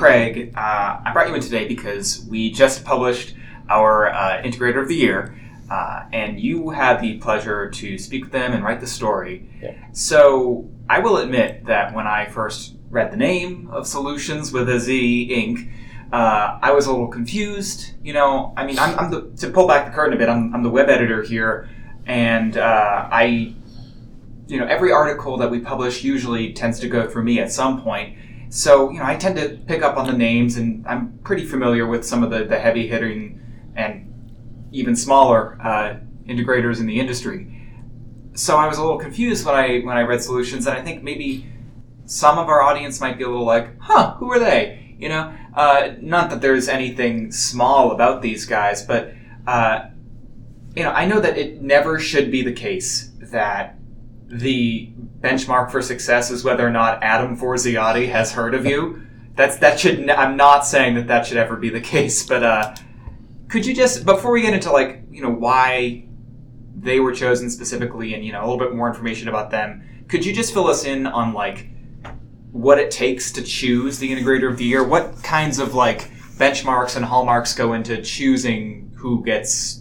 Craig. Uh, I brought you in today because we just published our uh, Integrator of the Year, uh, and you had the pleasure to speak with them and write the story. Yeah. So I will admit that when I first read the name of Solutionz with a Z Inc., uh, I was a little confused. You know, I mean, I'm, I'm the, to pull back the curtain a bit. I'm, I'm the web editor here, and uh, I, you know, every article that we publish usually tends to go through me at some point. So, you know, I tend to pick up on the names, and I'm pretty familiar with some of the, the heavy hitting and even smaller uh, integrators in the industry. So I was a little confused when I when I read Solutionz, and I think maybe some of our audience might be a little like, "Huh, who are they?" You know, uh, not that there's anything small about these guys, but uh, you know, I know that it never should be the case that the benchmark for success is whether or not Adam Forziati has heard of you. That's that should. I'm not saying that that should ever be the case, but uh, could you just before we get into like you know why they were chosen specifically and you know a little bit more information about them, could you just fill us in on like what it takes to choose the integrator of the year? What kinds of like benchmarks and hallmarks go into choosing who gets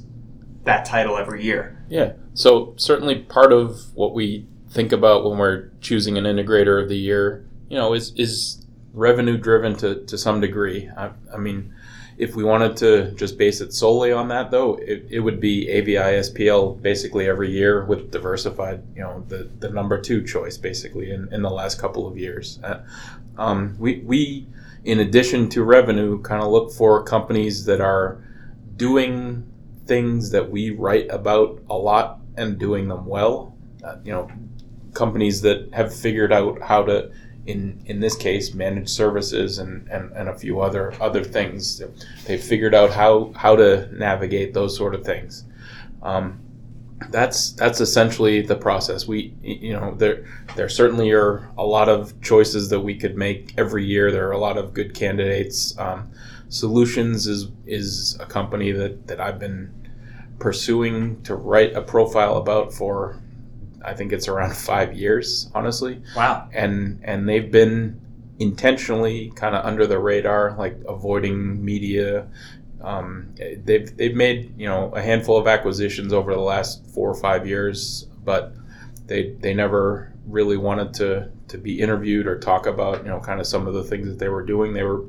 that title every year? Yeah. So certainly part of what we think about when we're choosing an integrator of the year, you know, is is revenue driven to, to some degree. I, I mean, if we wanted to just base it solely on that, though, it, it would be AVI SPL basically every year with diversified, you know, the, the number two choice basically in, in the last couple of years. Uh, um, we, we, in addition to revenue, kind of look for companies that are doing things that we write about a lot and doing them well. Uh, you know, companies that have figured out how to, in in this case, manage services and, and, and a few other other things. They've figured out how how to navigate those sort of things. Um, that's that's essentially the process. We you know there there certainly are a lot of choices that we could make every year. There are a lot of good candidates. Um, Solutionz is is a company that that I've been pursuing to write a profile about for I think it's around five years, honestly. Wow. And and they've been intentionally kind of under the radar, like avoiding media. Um, they've they've made you know a handful of acquisitions over the last four or five years, but they they never really wanted to to be interviewed or talk about you know kind of some of the things that they were doing. They were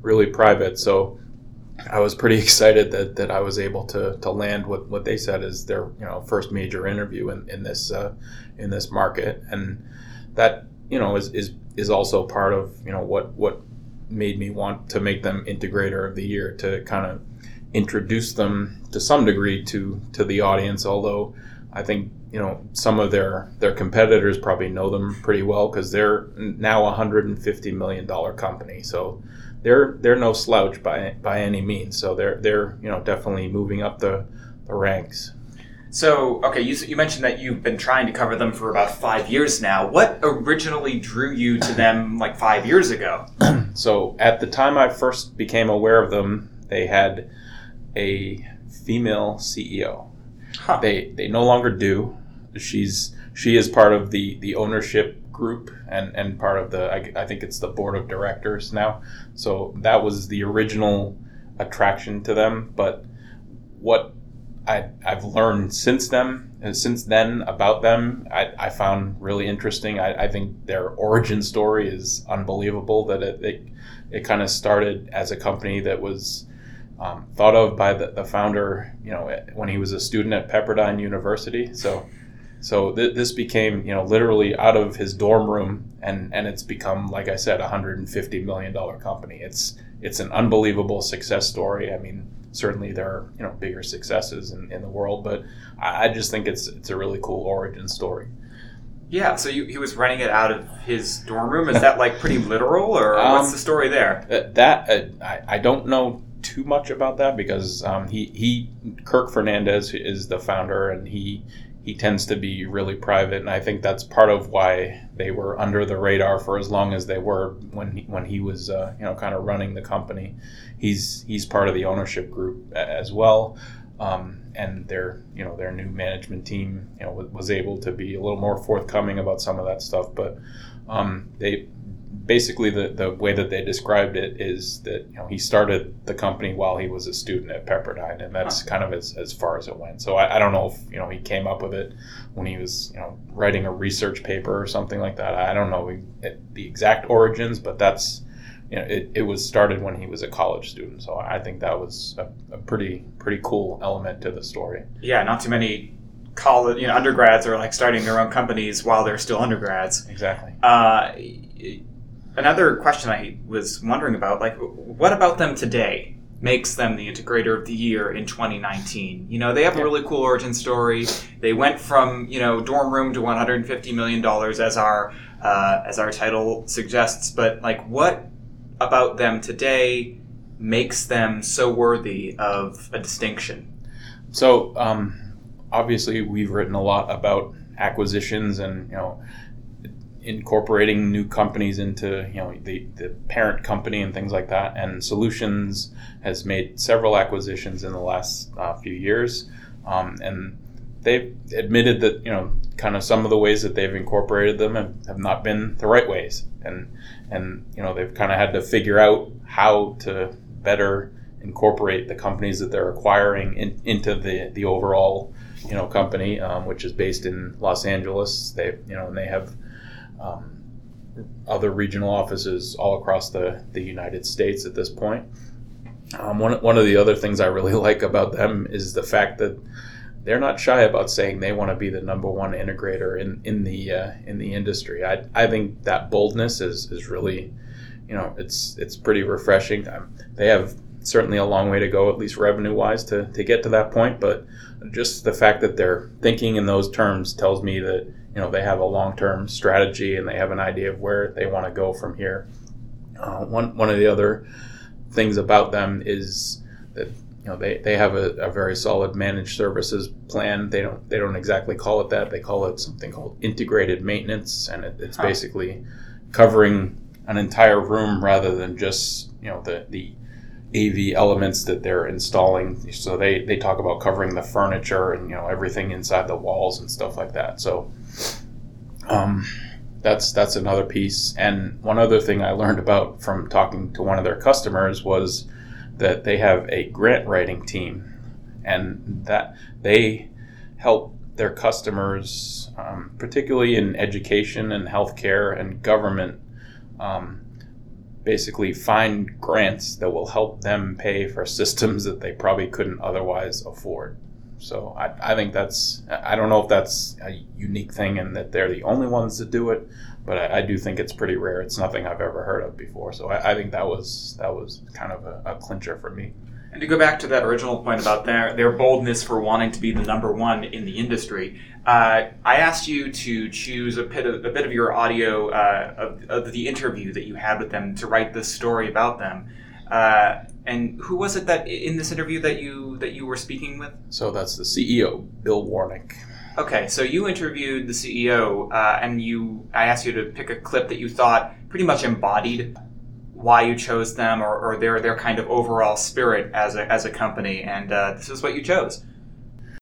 really private, so I was pretty excited that, that I was able to, to land what, what they said is their you know first major interview in, in this uh, in this market, and that you know is, is is also part of you know what what made me want to make them integrator of the year to kind of introduce them to some degree to to the audience. Although I think you know some of their their competitors probably know them pretty well because they're now a hundred and fifty million dollar company, so they're they're no slouch by by any means. So they're they're you know definitely moving up the, the ranks. So, okay, you, you mentioned that you've been trying to cover them for about five years now. What originally drew you to them like five years ago? So at the time I first became aware of them, they had a female CEO. Huh. They they no longer do. She's she is part of the the ownership group and and part of the I, I think it's the board of directors now. So that was the original attraction to them. But what I, I've learned since them and since then about them, I, I found really interesting. I, I think their origin story is unbelievable. That it it, it kind of started as a company that was um, thought of by the, the founder, you know, when he was a student at Pepperdine University. So so th- this became, you know, literally out of his dorm room, and and it's become, like I said, a hundred and fifty million dollar company. It's it's an unbelievable success story. I mean, certainly there are you know bigger successes in, in the world, but I, I just think it's it's a really cool origin story. Yeah, so you, he was running it out of his dorm room. Is that like pretty literal, or Um, what's the story there? Uh, that uh, I, I don't know too much about that because um, he he Kirk Fernandez is the founder and he he tends to be really private and I think that's part of why they were under the radar for as long as they were when he, when he was uh, you know kind of running the company. He's he's part of the ownership group as well. Um, and their you know their new management team you know was, was able to be a little more forthcoming about some of that stuff but um, they basically the, the way that they described it is that you know he started the company while he was a student at Pepperdine, and that's kind of as, as far as it went. So I, I don't know if you know he came up with it when he was you know writing a research paper or something like that. I don't know the exact origins, but that's you know it, it was started when he was a college student. So I think that was a, a pretty pretty cool element to the story. Yeah, not too many college you know undergrads are like starting their own companies while they're still undergrads. Exactly. Uh, another question I was wondering about, like, what about them today makes them the integrator of the year in 2019? You know, they have a really cool origin story. They went from you know dorm room to 150 million dollars as our uh, as our title suggests, but like, what about them today makes them so worthy of a distinction? So, um, obviously, we've written a lot about acquisitions and you know incorporating new companies into you know the, the parent company and things like that. And Solutionz has made several acquisitions in the last uh, few years, um, and they've admitted that you know kind of some of the ways that they've incorporated them have, have not been the right ways, and and you know they've kind of had to figure out how to better incorporate the companies that they're acquiring in, into the the overall you know company, um, which is based in Los Angeles. They you know and they have um, other regional offices all across the, the United States at this point. Um, one, one of the other things I really like about them is the fact that they're not shy about saying they want to be the number one integrator in, in the uh, in the industry. I, I think that boldness is, is really, you know, it's it's pretty refreshing. Um, they have certainly a long way to go, at least revenue wise, to, to get to that point. But just the fact that they're thinking in those terms tells me that you know they have a long-term strategy and they have an idea of where they want to go from here. Uh, one one of the other things about them is that you know they, they have a, a, very solid managed services plan. They don't they don't exactly call it that. They call it something called integrated maintenance, and it, it's basically covering an entire room rather than just you know the the AV elements that they're installing. So they, they talk about covering the furniture and you know everything inside the walls and stuff like that. So um, that's that's another piece. And one other thing I learned about from talking to one of their customers was that they have a grant writing team, and that they help their customers, um, particularly in education and healthcare and government. Um, basically find grants that will help them pay for systems that they probably couldn't otherwise afford. So I, I think that's I don't know if that's a unique thing and that they're the only ones that do it, but I, I do think it's pretty rare. It's nothing I've ever heard of before. So I, I think that was that was kind of a, a clincher for me. And to go back to that original point about their their boldness for wanting to be the number one in the industry, uh, I asked you to choose a bit of, a bit of your audio uh, of, of, the interview that you had with them to write this story about them. Uh, and who was it that in this interview that you that you were speaking with? So that's the CEO, Bill Warnick. Okay, so you interviewed the CEO, uh, and you I asked you to pick a clip that you thought pretty much embodied why you chose them or, or their their kind of overall spirit as a as a company, and uh, this is what you chose.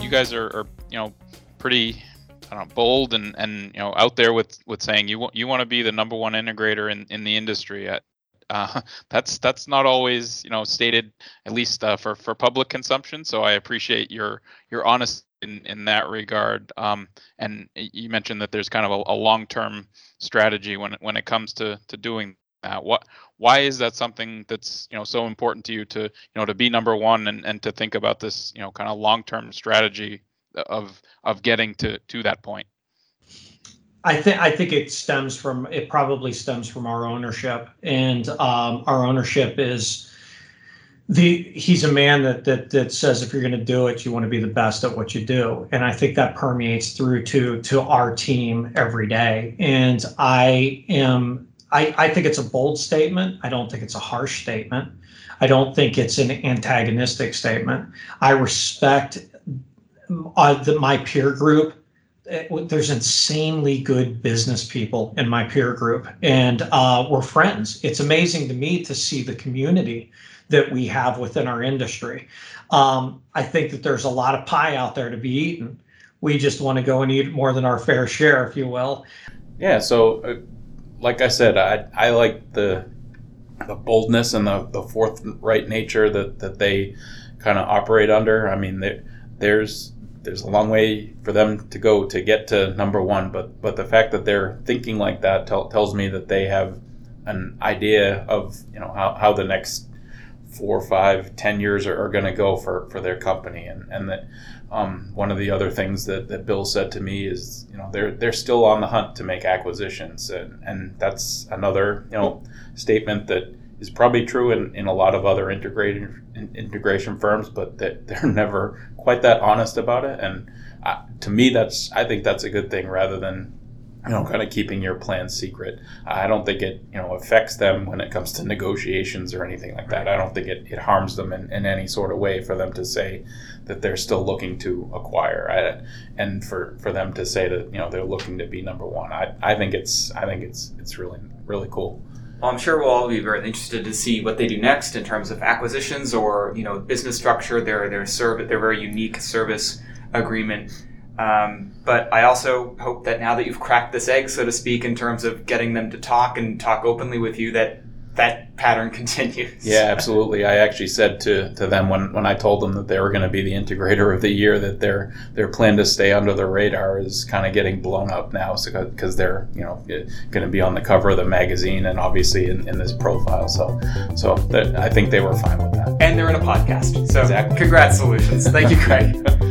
You guys are, are you know pretty I don't know, bold and, and you know out there with, with saying you want you want to be the number one integrator in, in the industry. At, uh, that's that's not always you know stated at least uh, for for public consumption. So I appreciate your your honesty in, in that regard. Um, and you mentioned that there's kind of a, a long term strategy when when it comes to to doing that. What why is that something that's you know so important to you to you know to be number one and, and to think about this you know kind of long term strategy of of getting to to that point? I think I think it stems from it probably stems from our ownership, and um, our ownership is the he's a man that that that says if you're going to do it, you want to be the best at what you do, and I think that permeates through to to our team every day. And I am I, I think it's a bold statement. I don't think it's a harsh statement. I don't think it's an antagonistic statement. I respect uh, the, my peer group. Uh, there's insanely good business people in my peer group, and uh, we're friends. It's amazing to me to see the community that we have within our industry. Um, I think that there's a lot of pie out there to be eaten. We just want to go and eat more than our fair share, if you will. Yeah. So. Uh like I said, I I like the the boldness and the, the forthright nature that, that they kind of operate under. I mean, there's there's a long way for them to go to get to number one, but but the fact that they're thinking like that tell, tells me that they have an idea of you know how, how the next four, five, ten years are, are going to go for, for their company, and and that um, one of the other things that, that Bill said to me is you know they're they're still on the hunt to make acquisitions, and and that's another you know statement that is probably true in, in a lot of other integration integration firms, but that they're never quite that honest about it. And uh, to me, that's I think that's a good thing rather than you know kind of keeping your plans secret. I don't think it you know affects them when it comes to negotiations or anything like that. I don't think it, it harms them in, in any sort of way for them to say that they're still looking to acquire I, and for, for them to say that you know they're looking to be number one. I, I think it's I think it's it's really really cool. Well, I'm sure we'll all be very interested to see what they do next in terms of acquisitions or you know business structure, their their serve their very unique service agreement. Um, but I also hope that now that you've cracked this egg, so to speak, in terms of getting them to talk and talk openly with you, that that pattern continues. Yeah, absolutely. I actually said to, to them when, when I told them that they were going to be the integrator of the year that their their plan to stay under the radar is kind of getting blown up now because so, they're you know going to be on the cover of the magazine and obviously in, in this profile. So so I think they were fine with that. And they're in a podcast. So exactly. congrats, Solutionz. Thank you, Craig.